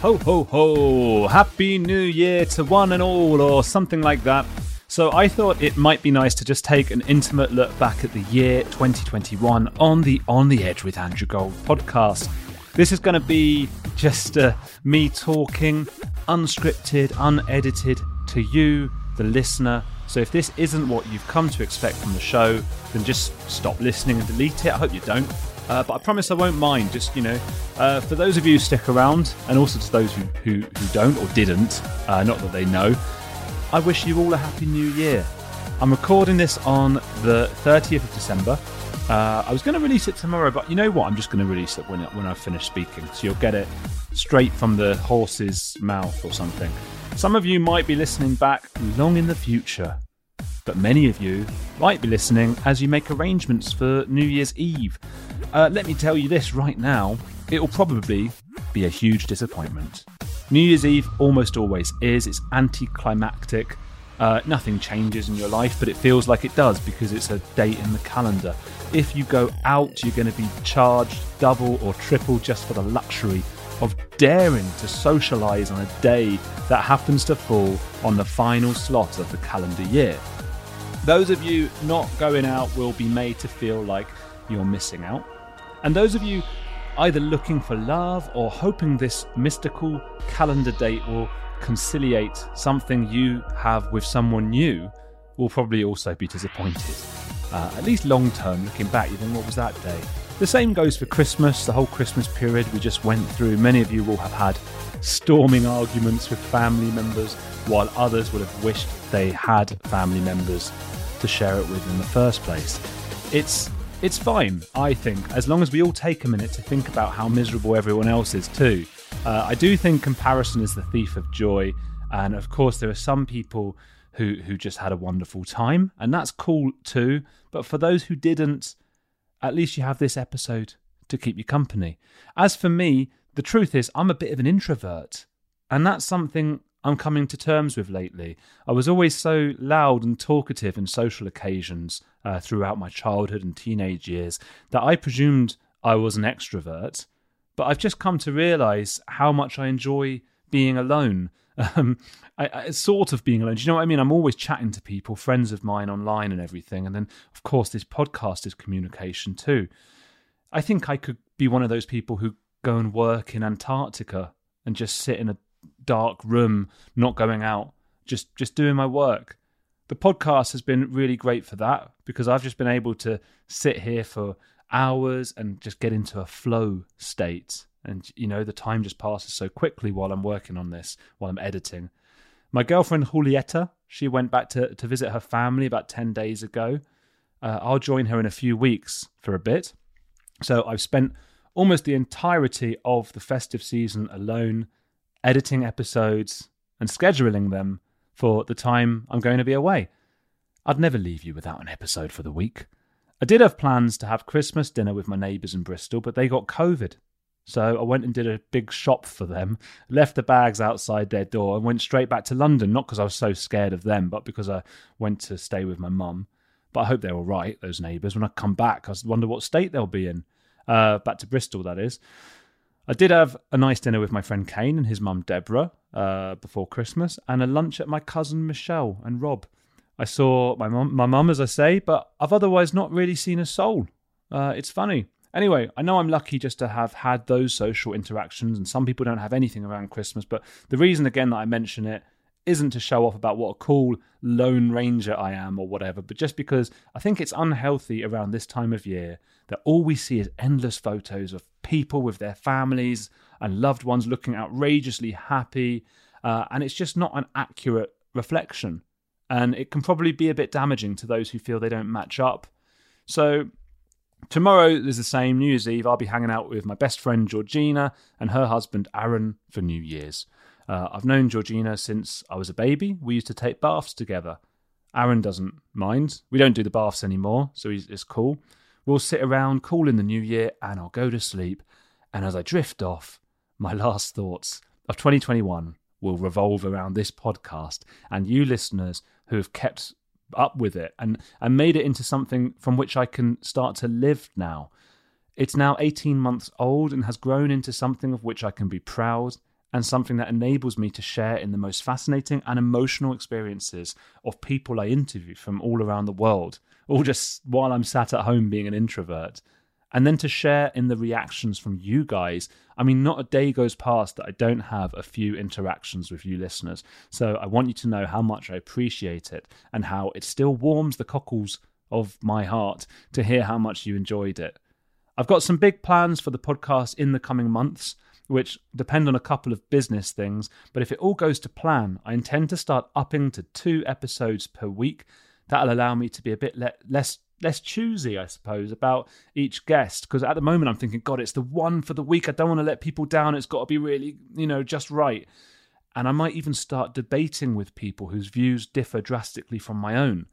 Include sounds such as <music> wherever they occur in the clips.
Ho ho ho! Happy New Year to one and all, or something like that. So, I thought it might be nice to just take an intimate look back at the year 2021 on the On the Edge with Andrew Gold podcast. This is going to be just uh, me talking, unscripted, unedited, to you, the listener. So, if this isn't what you've come to expect from the show, then just stop listening and delete it. I hope you don't. Uh, but I promise I won't mind. Just you know, uh, for those of you who stick around, and also to those who who, who don't or didn't, uh, not that they know, I wish you all a happy new year. I'm recording this on the 30th of December. Uh, I was going to release it tomorrow, but you know what? I'm just going to release it when when I finish speaking, so you'll get it straight from the horse's mouth or something. Some of you might be listening back long in the future, but many of you might be listening as you make arrangements for New Year's Eve. Uh, let me tell you this right now it will probably be a huge disappointment. New Year's Eve almost always is, it's anticlimactic. Uh, nothing changes in your life, but it feels like it does because it's a date in the calendar. If you go out, you're going to be charged double or triple just for the luxury of daring to socialise on a day that happens to fall on the final slot of the calendar year. Those of you not going out will be made to feel like you're missing out. And those of you either looking for love or hoping this mystical calendar date will conciliate something you have with someone new will probably also be disappointed. Uh, at least long term, looking back, you think, what was that day? The same goes for Christmas, the whole Christmas period we just went through. Many of you will have had storming arguments with family members, while others would have wished they had family members to share it with in the first place. It's it's fine, I think, as long as we all take a minute to think about how miserable everyone else is too. Uh, I do think comparison is the thief of joy, and of course, there are some people who who just had a wonderful time, and that's cool too. But for those who didn't, at least you have this episode to keep you company. As for me, the truth is, I'm a bit of an introvert, and that's something I'm coming to terms with lately. I was always so loud and talkative in social occasions uh, throughout my childhood and teenage years that I presumed I was an extrovert, but I've just come to realize how much I enjoy being alone. <laughs> Um, I, I, sort of being alone. Do you know what I mean? I'm always chatting to people, friends of mine online and everything. And then, of course, this podcast is communication too. I think I could be one of those people who go and work in Antarctica and just sit in a dark room, not going out, just just doing my work. The podcast has been really great for that because I've just been able to sit here for hours and just get into a flow state. And you know, the time just passes so quickly while I'm working on this, while I'm editing. My girlfriend Julieta, she went back to, to visit her family about 10 days ago. Uh, I'll join her in a few weeks for a bit. So I've spent almost the entirety of the festive season alone editing episodes, and scheduling them for the time I'm going to be away. I'd never leave you without an episode for the week. I did have plans to have Christmas dinner with my neighbours in Bristol, but they got COVID. So I went and did a big shop for them, left the bags outside their door, and went straight back to London. Not because I was so scared of them, but because I went to stay with my mum. But I hope they're all right, those neighbours. When I come back, I wonder what state they'll be in. Uh, back to Bristol, that is. I did have a nice dinner with my friend Kane and his mum Deborah uh, before Christmas, and a lunch at my cousin Michelle and Rob. I saw my mum, my mum, as I say, but I've otherwise not really seen a soul. Uh, it's funny. Anyway, I know I'm lucky just to have had those social interactions, and some people don't have anything around Christmas. But the reason, again, that I mention it isn't to show off about what a cool lone ranger I am or whatever, but just because I think it's unhealthy around this time of year that all we see is endless photos of people with their families and loved ones looking outrageously happy. Uh, and it's just not an accurate reflection. And it can probably be a bit damaging to those who feel they don't match up. So Tomorrow is the same, New Year's Eve. I'll be hanging out with my best friend Georgina and her husband Aaron for New Year's. Uh, I've known Georgina since I was a baby. We used to take baths together. Aaron doesn't mind. We don't do the baths anymore, so it's cool. We'll sit around, cool in the new year, and I'll go to sleep. And as I drift off, my <laughs> last thoughts of 2021 will revolve around this podcast and you listeners who have kept up with it and, and made it into something from which I can start to live now. It's now 18 months old and has grown into something of which I can be proud and something that enables me to share in the most fascinating and emotional experiences of people I interview from all around the world, all just while I'm sat at home being an introvert. And then to share in the reactions from you guys. I mean, not a day goes past that I don't have a few interactions with you listeners. So I want you to know how much I appreciate it and how it still warms the cockles of my heart to hear how much you enjoyed it. I've got some big plans for the podcast in the coming months which depend on a couple of business things. But if it all goes to plan, I intend to start upping to two episodes per week. That'll allow me to be a bit le- less less choosy, I suppose, about each guest. Because at the moment, I'm thinking, God, it's the one for the week. I don't want to let people down. It's got to be really, you know, just right. And I might even start debating with people whose views differ drastically from my own.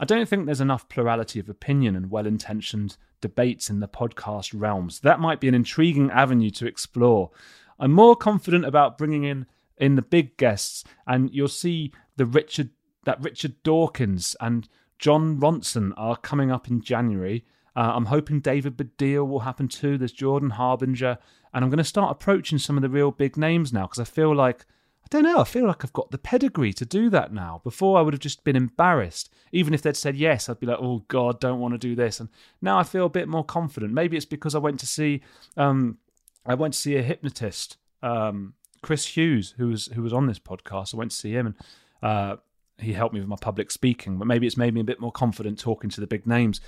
I don't think there's enough plurality of opinion and well intentioned debates in the podcast realms. That might be an intriguing avenue to explore. I'm more confident about bringing in in the big guests, and you'll see the Richard that Richard Dawkins and Jon Ronson are coming up in January. Uh, I'm hoping David Baddiel will happen too. There's Jordan Harbinger, and I'm going to start approaching some of the real big names now because I feel like don't know. I feel like I've got the pedigree to do that now. Before, I would have just been embarrassed. Even if they'd said yes, I'd be like, oh, God, don't want to do this. And now I feel a bit more confident. Maybe it's because I went to see. Um, I went to see a hypnotist, um, Chris Hughes, who was who was on this podcast. I went to see him, and uh, he helped me with my public speaking. But maybe it's made me a bit more confident talking to the big names.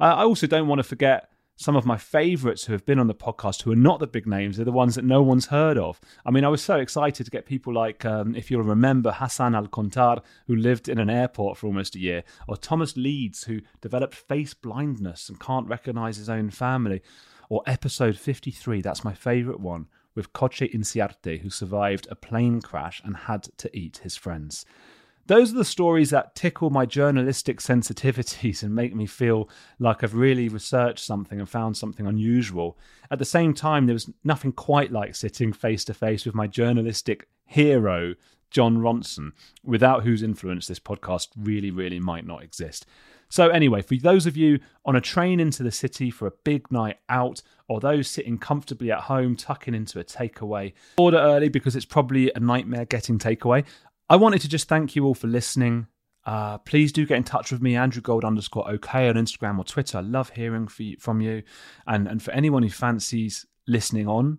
Uh, I also don't want to forget some of my favorites who have been on the podcast who are not the big names—they're the ones that no one's heard of. I mean, I was so excited to get people like, um, if you'll remember, Hassan Al Kontar, who lived in an airport for almost a year, or Thomas Leeds, who developed face blindness and can't recognize his own family, or episode 53, that's my favorite one, with Coche Inciarte, who survived a plane crash and had to eat his friends. Those are the stories that tickle my journalistic sensitivities and make me feel like I've really researched something and found something unusual. At the same time, there was nothing quite like sitting face to face with my journalistic hero, Jon Ronson, without whose influence this podcast really, really might not exist. So, anyway, for those of you on a train into the city for a big night out, or those sitting comfortably at home tucking into a takeaway, order early because it's probably a nightmare getting takeaway. I wanted to just thank you all for listening. Uh, please do get in touch with me, Andrew Gold underscore OK on Instagram or Twitter. I love hearing you, from you. And, and for anyone who fancies listening on,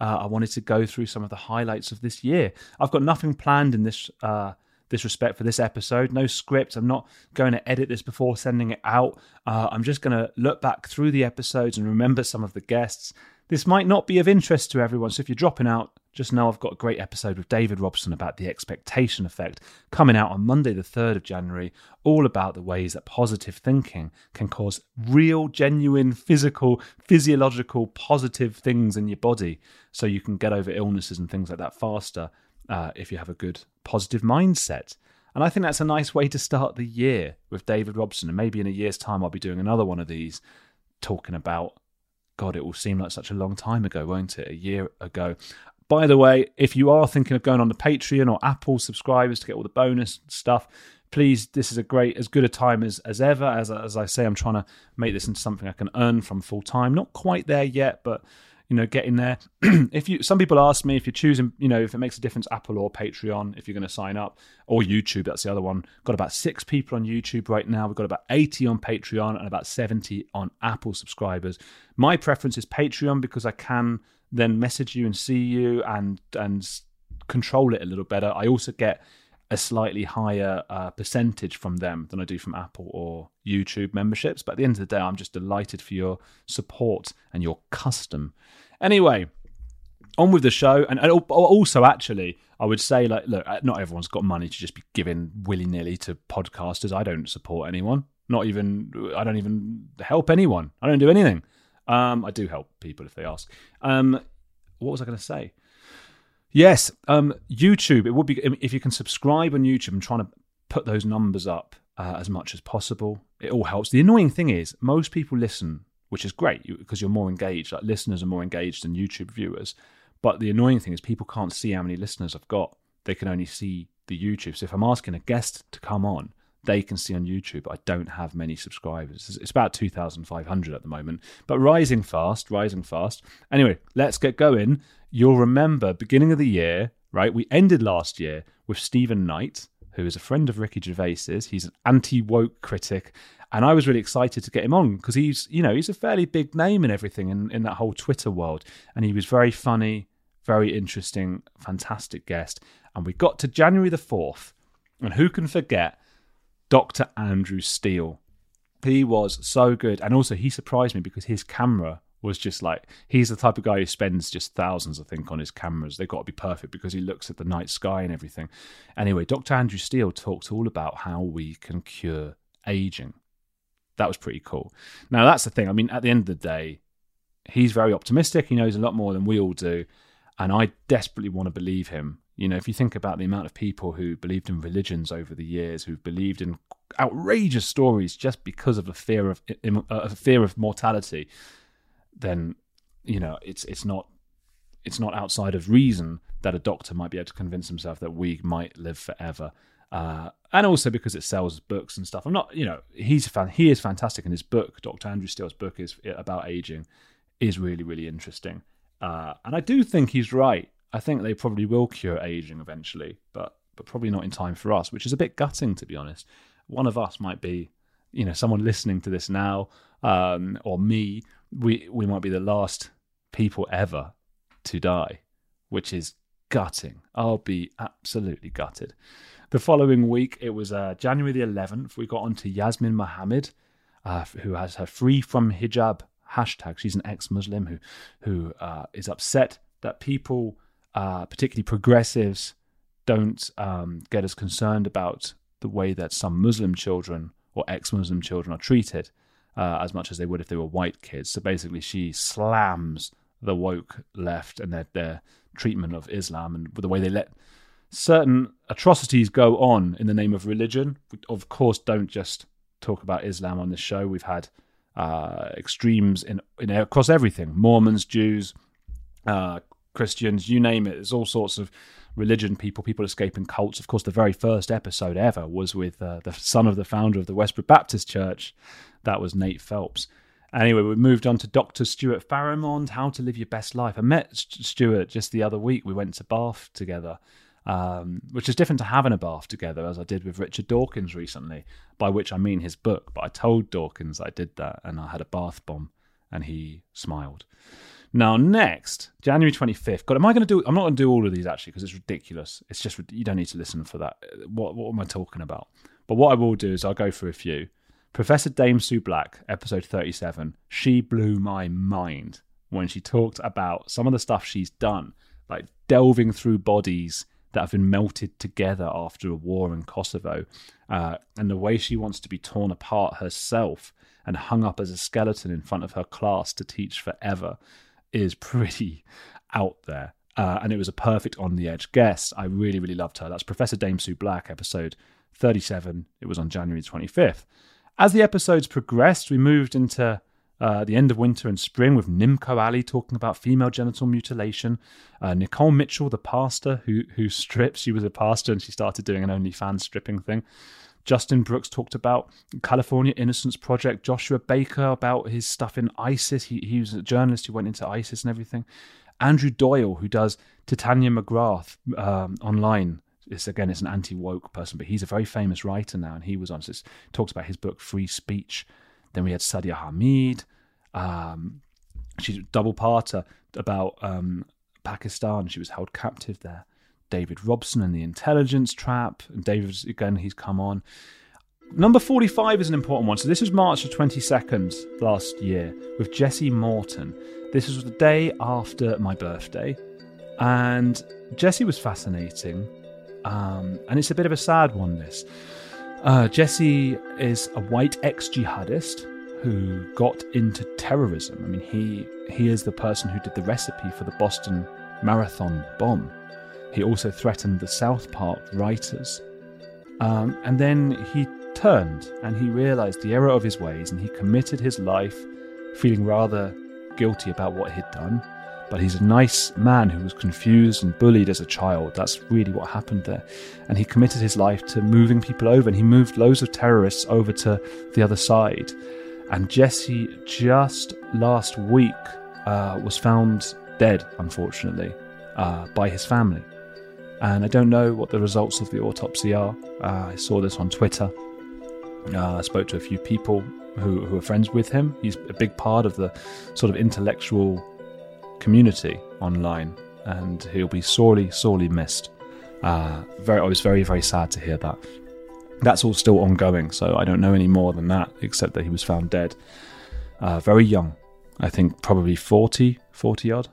uh, I wanted to go through some of the highlights of this year. I've got nothing planned in this uh, this respect for this episode. No script. I'm not going to edit this before sending it out. Uh, I'm just going to look back through the episodes and remember some of the guests. This might not be of interest to everyone, so if you're dropping out, just know I've got a great episode with David Robson about the expectation effect coming out on Monday, the 3rd of January, all about the ways that positive thinking can cause real, genuine, physical, physiological, positive things in your body so you can get over illnesses and things like that faster uh, if you have a good, positive mindset. And I think that's a nice way to start the year with David Robson. And maybe in a year's time, I'll be doing another one of these talking about God, it will seem like such a long time ago, won't it? A year ago. By the way, if you are thinking of going on the Patreon or Apple subscribers to get all the bonus stuff, please, this is a great, as good a time as, as ever. As, as I say, I'm trying to make this into something I can earn from full time. Not quite there yet, but you know, getting there. <clears throat> if you, some people ask me if you're choosing, you know, if it makes a difference, Apple or Patreon, if you're going to sign up, or YouTube. That's the other one. Got about six people on YouTube right now. We've got about 80 on Patreon and about 70 on Apple subscribers. My preference is Patreon because I can then message you and see you and and control it a little better. I also get a slightly higher uh, percentage from them than I do from Apple or YouTube memberships. But at the end of the day, I'm just delighted for your support and your custom. Anyway, on with the show. And, and also, actually, I would say, like, look, uh, not everyone's got money to just be giving willy nilly to podcasters. I don't support anyone. Not even, I don't even help anyone. I don't do anything. Um, I do help people if they ask. Um, what was I going to say? Yes, um, YouTube. It would be if you can subscribe on YouTube. I'm trying to put those numbers up uh, as much as possible. It all helps. The annoying thing is, most people listen, which is great because you're more engaged. Like listeners are more engaged than YouTube viewers. But the annoying thing is, people can't see how many listeners I've got. They can only see the YouTube. So if I'm asking a guest to come on, they can see on YouTube. I don't have many subscribers. It's about 2,500 at the moment, but rising fast, rising fast. Anyway, let's get going. You'll remember beginning of the year, right? We ended last year with Stephen Knight, who is a friend of Ricky Gervais's. He's an anti-woke critic, and I was really excited to get him on because he's, you know, he's a fairly big name and everything in, in that whole Twitter world, and he was very funny, very interesting, fantastic guest. And we got to January the 4th, and who can forget Dr. Andrew Steele. He was so good. And also, he surprised me because his camera was just like he's the type of guy who spends just thousands, I think, on his cameras. They've got to be perfect because he looks at the night sky and everything. Anyway, Dr. Andrew Steele talked all about how we can cure aging. That was pretty cool. Now, that's the thing. I mean, at the end of the day, he's very optimistic. He knows a lot more than we all do. And I desperately want to believe him. You know, if you think about the amount of people who believed in religions over the years, who've believed in outrageous stories just because of a fear of a fear of mortality, then you know it's it's not it's not outside of reason that a doctor might be able to convince himself that we might live forever. Uh, and also because it sells books and stuff. I'm not, you know, he's fan. He is fantastic, and his book, Dr. Andrew Steele's book, is about aging, is really really interesting. Uh, and I do think he's right. I think they probably will cure aging eventually, but but probably not in time for us, which is a bit gutting to be honest. One of us might be, you know, someone listening to this now, um, or me. We we might be the last people ever to die, which is gutting. I'll be absolutely gutted. The following week, it was uh, January the 11th. We got onto Yasmin Mohammed, uh, who has her free from hijab hashtag. She's an ex-Muslim who who uh, is upset that people uh, particularly progressives, don't um, get as concerned about the way that some Muslim children or ex Muslim children are treated uh, as much as they would if they were white kids. So basically, she slams the woke left and their, their treatment of Islam and the way they let certain atrocities go on in the name of religion. We, of course, don't just talk about Islam on this show. We've had uh, extremes in, in across everything: Mormons, Jews, uh, Christians, you name it. There's all sorts of religion people, people escaping cults. Of course, the very first episode ever was with uh, the son of the founder of the Westboro Baptist Church. That was Nate Phelps. Anyway, we moved on to Dr. Stuart Farrimond, How to Live Your Best Life. I met Stuart just the other week. We went to Bath together, um, which is different to having a bath together, as I did with Richard Dawkins recently, by which I mean his book. But I told Dawkins I did that and I had a bath bomb, and he smiled. Now, next, January 25th. God, am I going to do? I'm not going to do all of these actually because it's ridiculous. It's just, you don't need to listen for that. What, what am I talking about? But what I will do is I'll go through a few. Professor Dame Sue Black, episode 37, she blew my mind when she talked about some of the stuff she's done, like delving through bodies that have been melted together after a war in Kosovo, uh, and the way she wants to be torn apart herself and hung up as a skeleton in front of her class to teach forever is pretty out there. Uh, and it was a perfect on the edge guest. I really, really loved her. That's Professor Dame Sue Black, episode 37. It was on January 25th. As the episodes progressed, we moved into uh, the end of winter and spring with Nimco Ali talking about female genital mutilation. Uh, Nicole Mitchell, the pastor who who strips, she was a pastor and she started doing an OnlyFans stripping thing. Justin Brooks talked about California Innocence Project. Joshua Baker about his stuff in ISIS. He, he was a journalist who went into ISIS and everything. Andrew Doyle, who does Titania McGrath um, online. It's again, it's an anti woke person, but he's a very famous writer now, and he was on. This talks about his book Free Speech. Then we had Sadia Hameed. Um, she's a double parter about um, Pakistan. She was held captive there. David Robson and the Intelligence Trap. And David, again, he's come on. Number 45 is an important one. So this was March the 22nd last year with Jesse Morton. This was the day after my birthday. And Jesse was fascinating. Um, and it's a bit of a sad one, this. Uh, Jesse is a white ex jihadist who got into terrorism. I mean, he he is the person who did the recipe for the Boston Marathon bomb. He also threatened the South Park writers. Um, and then he turned and he realized the error of his ways and he committed his life feeling rather guilty about what he'd done. But he's a nice man who was confused and bullied as a child. That's really what happened there. And he committed his life to moving people over, and he moved loads of terrorists over to the other side. And Jesse, just last week, uh, was found dead, unfortunately, uh, by his family. And I don't know what the results of the autopsy are. Uh, I saw this on Twitter. Uh, I spoke to a few people who, who are friends with him. He's a big part of the sort of intellectual community online, and he'll be sorely, sorely missed. Uh, very, I was very, very sad to hear that. That's all still ongoing, so I don't know any more than that, except that he was found dead. Uh, very young. I think probably 40, 40 odd.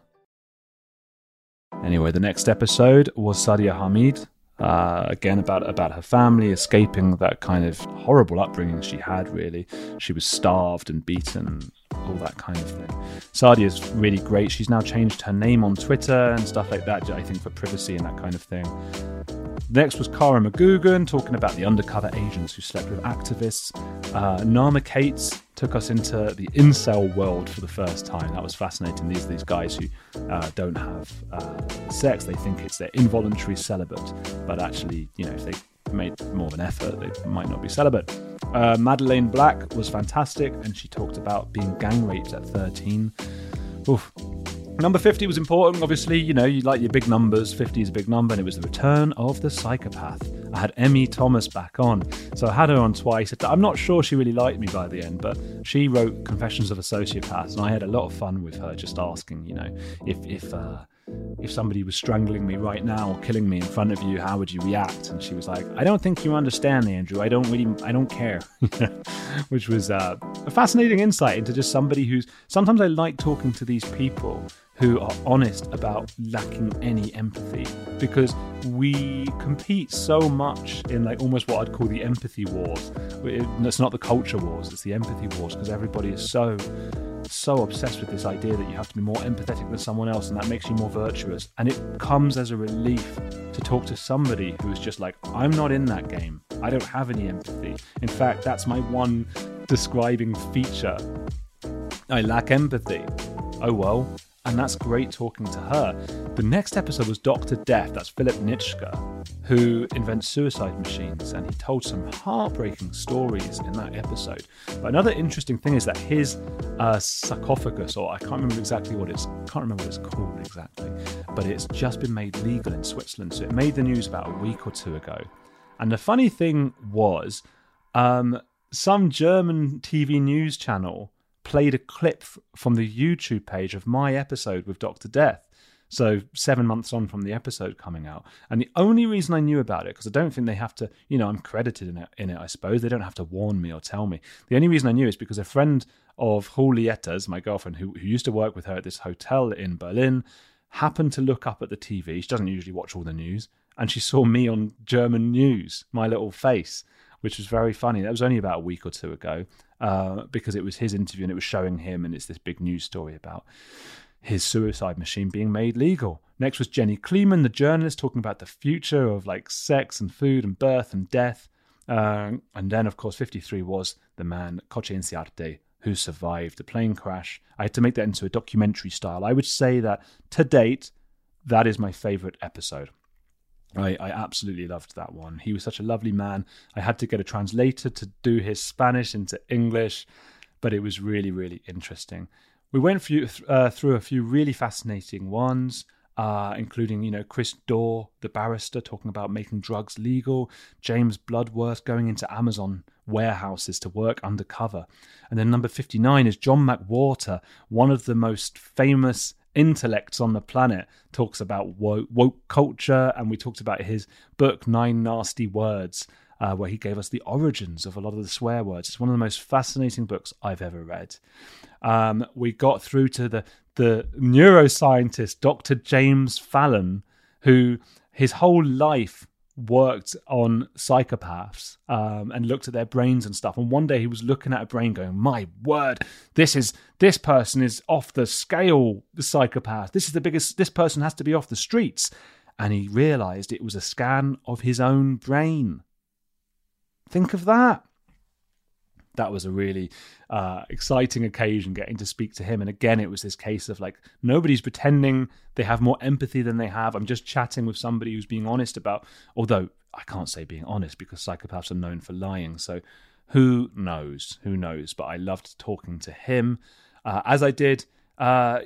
Anyway, the next episode was Sadia Hameed, uh, again about about her family escaping that kind of horrible upbringing she had. Really, she was starved and beaten, all that kind of thing. Sadia is really great. She's now changed her name on Twitter and stuff like that. I think for privacy and that kind of thing. Next was Kara McGugan talking about the undercover agents who slept with activists. Uh, Naama Kates took us into the incel world for the first time. That was fascinating. These are these guys who uh, don't have uh, sex. They think it's their involuntary celibate, but actually, you know, if they made more of an effort, they might not be celibate. Uh, Madeleine Black was fantastic, and she talked about being gang raped at 13. Oof, Number 50 was important, obviously. You know, you like your big numbers. 50 is a big number, and it was the return of the psychopath. I had M.E. Thomas back on. So I had her on twice. I'm not sure she really liked me by the end, but she wrote Confessions of a Sociopath, and I had a lot of fun with her just asking, you know, if, if, uh, if somebody was strangling me right now or killing me in front of you, how would you react? And she was like, I don't think you understand, Andrew. I don't really, I don't care. <laughs> Which was uh, a fascinating insight into just somebody who's. Sometimes I like talking to these people who are honest about lacking any empathy because we compete so much in like almost what I'd call the empathy wars. It's not the culture wars, it's the empathy wars because everybody is so so obsessed with this idea that you have to be more empathetic than someone else and that makes you more virtuous. And it comes as a relief to talk to somebody who is just like, I'm not in that game. I don't have any empathy. In fact, that's my one describing feature. I lack empathy. Oh well, and that's great talking to her. The next episode was Dr. Death, that's Philip Nitschke, who invents suicide machines, and he told some heartbreaking stories in that episode. But another interesting thing is that his uh, sarcophagus, or I can't remember exactly what it's, can't remember what it's called exactly, but it's just been made legal in Switzerland. So it made the news about a week or two ago. And the funny thing was, um, some German TV news channel played a clip from the YouTube page of my episode with Dr. Death. So, seven months on from the episode coming out. And the only reason I knew about it, because I don't think they have to, you know, I'm credited in it, in it, I suppose. They don't have to warn me or tell me. The only reason I knew is because a friend of Julieta's, my girlfriend, who, who used to work with her at this hotel in Berlin, happened to look up at the TV. She doesn't usually watch all the news. And she saw me on German news, my little face which was very funny. That was only about a week or two ago uh, because it was his interview and it was showing him, and it's this big news story about his suicide machine being made legal. Next was Jenny Kleeman, the journalist, talking about the future of like sex and food and birth and death. Uh, and then, of course, 53 was the man, Coche Inciarte, who survived the plane crash. I had to make that into a documentary style. I would say that to date, that is my favorite episode. I, I absolutely loved that one. He was such a lovely man. I had to get a translator to do his Spanish into English, but it was really, really interesting. We went through, uh, through a few really fascinating ones. Uh, including, you know, Chris Daw, the barrister, talking about making drugs legal, James Bloodworth going into Amazon warehouses to work undercover. And then number 59 is John McWhorter, one of the most famous intellects on the planet talks about woke, woke culture, and we talked about his book Nine Nasty Words, uh, where he gave us the origins of a lot of the swear words. It's one of the most fascinating books I've ever read. Um, we got through to the the neuroscientist Dr. James Fallon, who his whole life worked on psychopaths um, and looked at their brains and stuff. And one day he was looking at a brain, going, "My word, this is this person is off the scale. The psychopath. This is the biggest. This person has to be off the streets." And he realized it was a scan of his own brain. Think of that that was a really uh, exciting occasion getting to speak to him. And again, it was this case of like nobody's pretending they have more empathy than they have. I'm just chatting with somebody who's being honest about, although I can't say being honest because psychopaths are known for lying. So who knows? Who knows? But I loved talking to him, uh, as I did. Uh,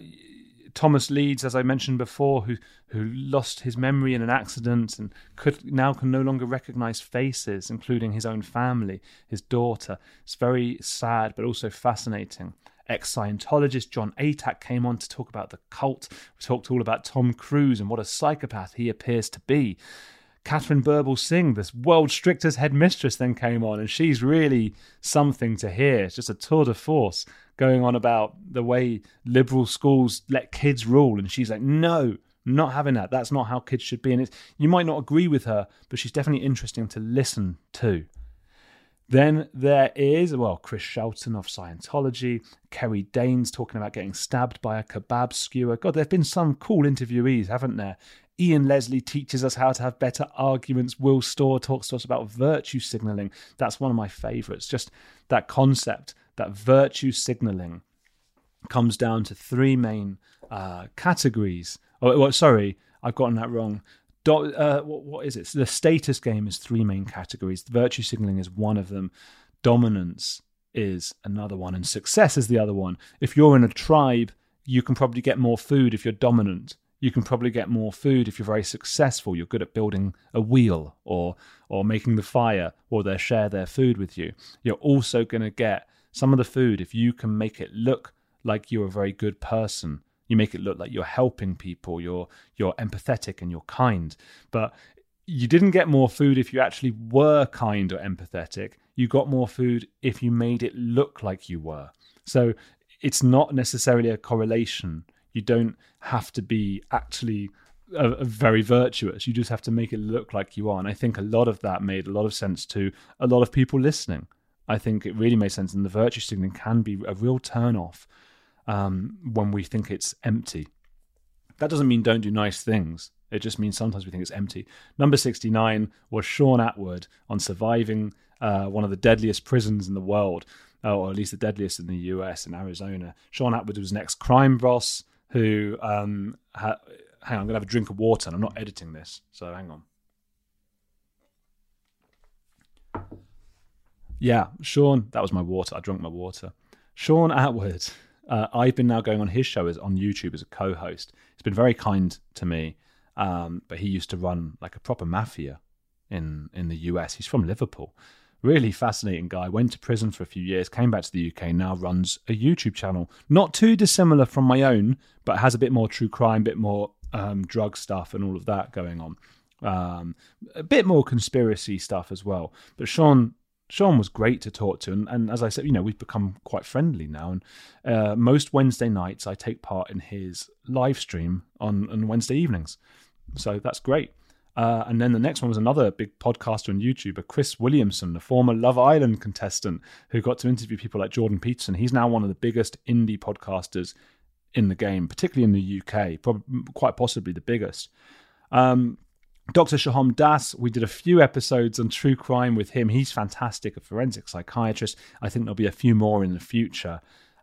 Thomas Leeds, as I mentioned before, who who lost his memory in an accident and could now can no longer recognize faces, including his own family, his daughter. It's very sad, but also fascinating. Ex Scientologist John Atack came on to talk about the cult. We talked all about Tom Cruise and what a psychopath he appears to be. Katharine Birbalsingh, this world's strictest headmistress, then came on, and she's really something to hear. It's just a tour de force going on about the way liberal schools let kids rule, and she's like, no, not having that. That's not how kids should be. And it's, you might not agree with her, but she's definitely interesting to listen to. Then there is, well, Chris Shelton of Scientology, Kerry Danes talking about getting stabbed by a kebab skewer. God, there have been some cool interviewees, haven't there? Ian Leslie teaches us how to have better arguments. Will Storr talks to us about virtue signaling. That's one of my favorites. Just that concept that virtue signaling comes down to three main uh, categories. Oh, well, sorry, I've gotten that wrong. Do, uh, what, what is it? So the status game is three main categories. Virtue signaling is one of them. Dominance is another one, and success is the other one. If you're in a tribe, you can probably get more food if you're dominant. You can probably get more food if you're very successful. You're good at building a wheel or or making the fire, or they share their food with you. You're also going to get some of the food, if you can make it look like you're a very good person, you make it look like you're helping people, you're you're empathetic and you're kind. But you didn't get more food if you actually were kind or empathetic. You got more food if you made it look like you were. So it's not necessarily a correlation. You don't have to be actually a, a very virtuous. You just have to make it look like you are. And I think a lot of that made a lot of sense to a lot of people listening. I think it really makes sense. And the virtue signaling can be a real turn off um, when we think it's empty. That doesn't mean don't do nice things. It just means sometimes we think it's empty. Number 69 was Shaun Attwood on surviving uh, one of the deadliest prisons in the world, or at least the deadliest in the US in Arizona. Shaun Attwood was an ex crime boss who, um, ha- hang on, I'm to have a drink of water and I'm not editing this, so hang on. Yeah, Sean, that was my water. I drank my water. Shaun Attwood, uh, I've been now going on his show as on YouTube as a co-host. He's been very kind to me, um, but he used to run like a proper mafia in in the US. He's from Liverpool. Really fascinating guy. Went to prison for a few years, came back to the UK, now runs a YouTube channel. Not too dissimilar from my own, but has a bit more true crime, a bit more um, drug stuff, and all of that going on. Um, a bit more conspiracy stuff as well. But Shaun Shaun was great to talk to, and, and, as I said, you know, we've become quite friendly now. And uh, most Wednesday nights, I take part in his live stream on, on Wednesday evenings, so that's great. Uh, and then the next one was another big podcaster and YouTuber, Chris Williamson, the former Love Island contestant who got to interview people like Jordan Peterson. He's now one of the biggest indie podcasters in the game, particularly in the UK, probably quite possibly the biggest. Um, Dr. Sohom Das, we did a few episodes on true crime with him. He's fantastic, a forensic psychiatrist. I think there'll be a few more in the future.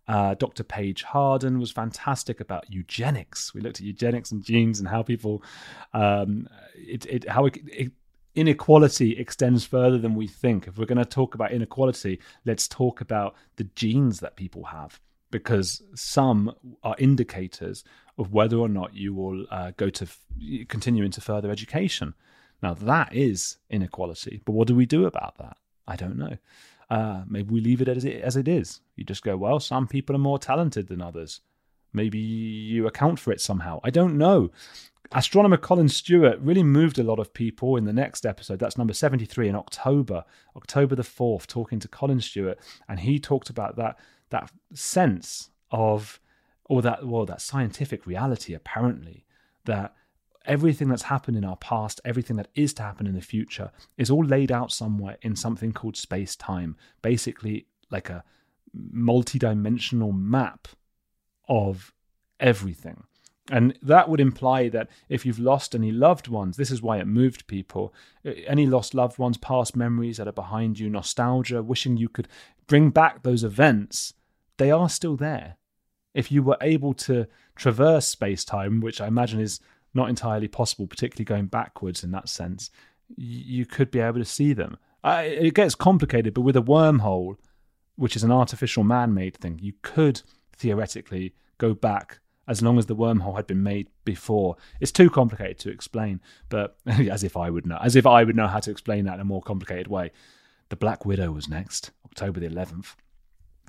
Uh, Dr. Paige Harden was fantastic about eugenics. We looked at eugenics and genes and how people, um, it, it, how it, it, inequality extends further than we think. If we're going to talk about inequality, let's talk about the genes that people have because some are indicators of whether or not you will uh, go to f- continue into further education. Now, that is inequality. But what do we do about that? I don't know. Uh, maybe we leave it as, it as it is. You just go, well, some people are more talented than others. Maybe you account for it somehow. I don't know. Astronomer Colin Stuart really moved a lot of people in the next episode. That's number 73 in October, October the 4th, talking to Colin Stuart. And he talked about that, that sense of or that well that scientific reality apparently that everything that's happened in our past, everything that is to happen in the future, is all laid out somewhere in something called space time. Basically, like a multi dimensional map of everything. And that would imply that if you've lost any loved ones, this is why it moved people. Uh, any lost loved ones, past memories that are behind you, nostalgia, wishing you could bring back those events, they are still there. If you were able to traverse space time, which I imagine is not entirely possible, particularly going backwards in that sense, you could be able to see them. it gets complicated, but with a wormhole, which is an artificial man made thing, you could theoretically go back as long as the wormhole had been made before. It's too complicated to explain, but <laughs> as if I would know, as if I would know how to explain that in a more complicated way. The Black Widow was next, October the 11th.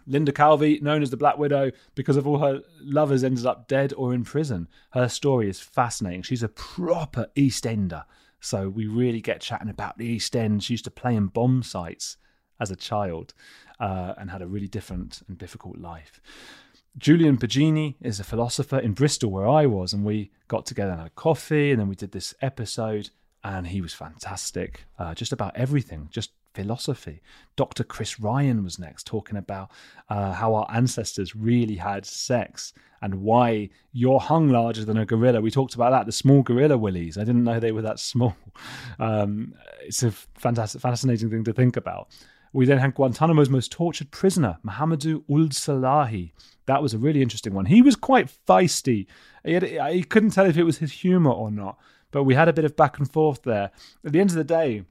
Linda Calvey, known as the Black Widow because of all her lovers, ended up dead or in prison. Her story is fascinating. She's a proper East Ender. So we really get chatting about the East End. She used to play in bomb sites as a child uh, and had a really different and difficult life. Julian Baggini is a philosopher in Bristol, where I was, and we got together and had a coffee, and then we did this episode, and he was fantastic, uh, just about everything, just philosophy. Dr. Chris Ryan was next, talking about uh, how our ancestors really had sex and why you're hung larger than a gorilla. We talked about that, the small gorilla willies. I didn't know they were that <laughs> small. Um, it's a fantastic, fascinating thing to think about. We then had Guantanamo's most tortured prisoner, Mohamedou Ould Slahi. That was a really interesting one. He was quite feisty. He, had, he couldn't tell if it was his humour or not, but we had a bit of back and forth there. At the end of the day,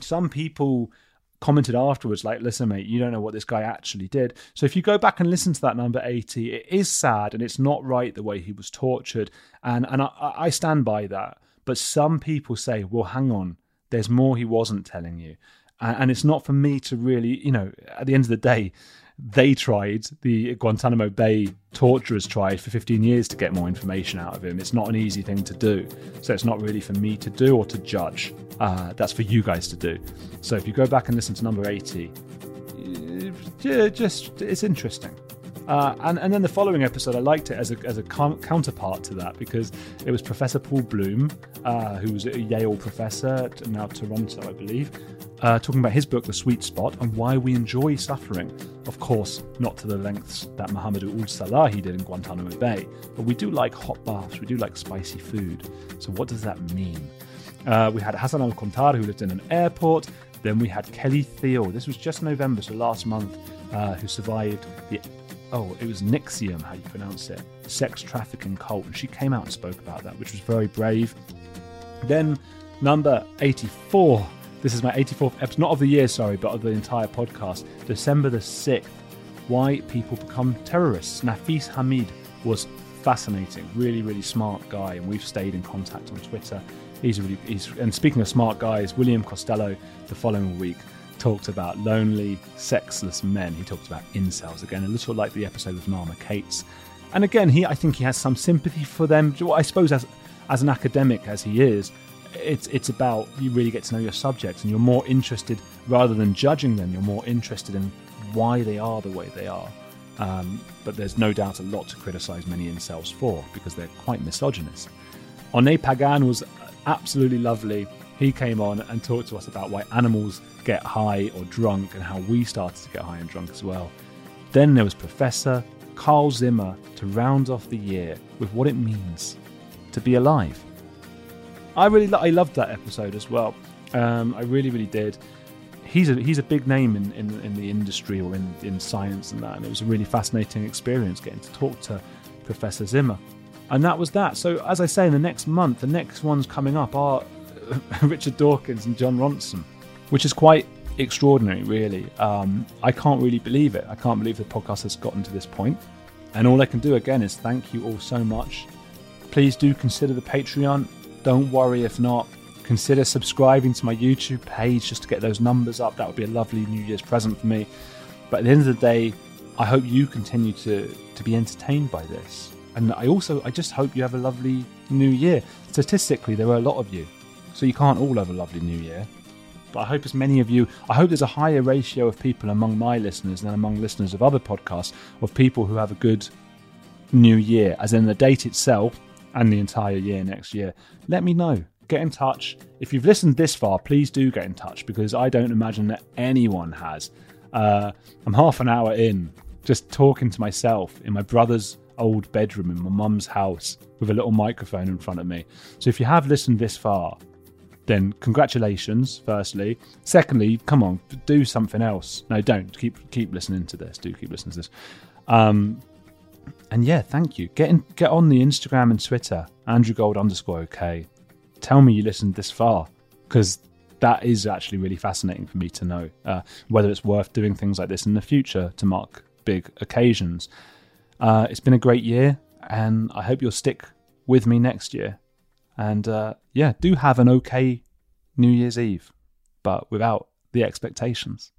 some people commented afterwards like listen mate you don't know what this guy actually did. So if you go back and listen to that number 80 it is sad and it's not right the way he was tortured. And and I, I stand by that. But some people say well hang on there's more he wasn't telling you. And it's not for me to really you know at the end of the day they tried, the Guantanamo Bay torturers tried for 15 years to get more information out of him. It's not an easy thing to do. So it's not really for me to do or to judge. Uh, that's for you guys to do. So if you go back and listen to number 80, yeah, just it's interesting. Uh, and, and then the following episode, I liked it as a, as a com- counterpart to that because it was Professor Paul Bloom, uh, who was a Yale professor, now Toronto, I believe, uh, talking about his book, The Sweet Spot, and why we enjoy suffering. Of course, not to the lengths that Mohamedou Ould Slahi did in Guantanamo Bay, but we do like hot baths, we do like spicy food. So, what does that mean? Uh, we had Hassan al Kontar, who lived in an airport. Then we had Kelly Thiel. This was just November, so last month, uh, who survived the oh, it was NXIVM, how you pronounce it, sex trafficking cult. And she came out and spoke about that, which was very brave. Then number 84. This is my 84th episode, not of the year, sorry, but of the entire podcast. December the 6th. Why people become terrorists. Nafees Hamid was fascinating, really, really smart guy, and we've stayed in contact on Twitter. He's really, he's, and speaking of smart guys, William Costello the following week talked about lonely, sexless men. He talked about incels again, a little like the episode with Naama Kates. And again, he I think he has some sympathy for them. I suppose as as an academic as he is, it's it's about you really get to know your subjects and you're more interested rather than judging them. You're more interested in why they are the way they are. Um, but there's no doubt a lot to criticise many incels for because they're quite misogynist. Oné Pagan was absolutely lovely. He came on and talked to us about why animals get high or drunk and how we started to get high and drunk as well. Then there was Professor Carl Zimmer to round off the year with what it means to be alive. I really I loved that episode as well. Um, I really, really did. He's a he's a big name in, in, in the industry or in, in science and that, and it was a really fascinating experience getting to talk to Professor Zimmer. And that was that. So as I say, in the next month, the next ones coming up are <laughs> Richard Dawkins and Jon Ronson which is quite extraordinary, really. Um, I can't really believe it. I can't believe the podcast has gotten to this point. And all I can do again is thank you all so much. Please do consider the Patreon. Don't worry if not. Consider subscribing to my YouTube page just to get those numbers up. That would be a lovely New Year's present for me. But at the end of the day, I hope you continue to, to be entertained by this. And I also, I just hope you have a lovely new year. Statistically, there are a lot of you. So you can't all have a lovely new year but I hope as many of you, I hope there's a higher ratio of people among my listeners than among listeners of other podcasts of people who have a good new year, as in the date itself and the entire year next year, let me know. Get in touch. If you've listened this far, please do get in touch because I don't imagine that anyone has. Uh, I'm half an hour in, just talking to myself in my brother's old bedroom in my mum's house with a little microphone in front of me. So if you have listened this far, then congratulations, firstly. Secondly, come on, do something else. No, don't. Keep keep listening to this. Do keep listening to this. Um, and yeah, thank you. Get in, get on the Instagram and Twitter, Andrew Gold underscore OK. Tell me you listened this far, because that is actually really fascinating for me to know uh, whether it's worth doing things like this in the future to mark big occasions. Uh, it's been a great year, and I hope you'll stick with me next year. And uh, yeah, do have an okay New Year's Eve, but without the expectations.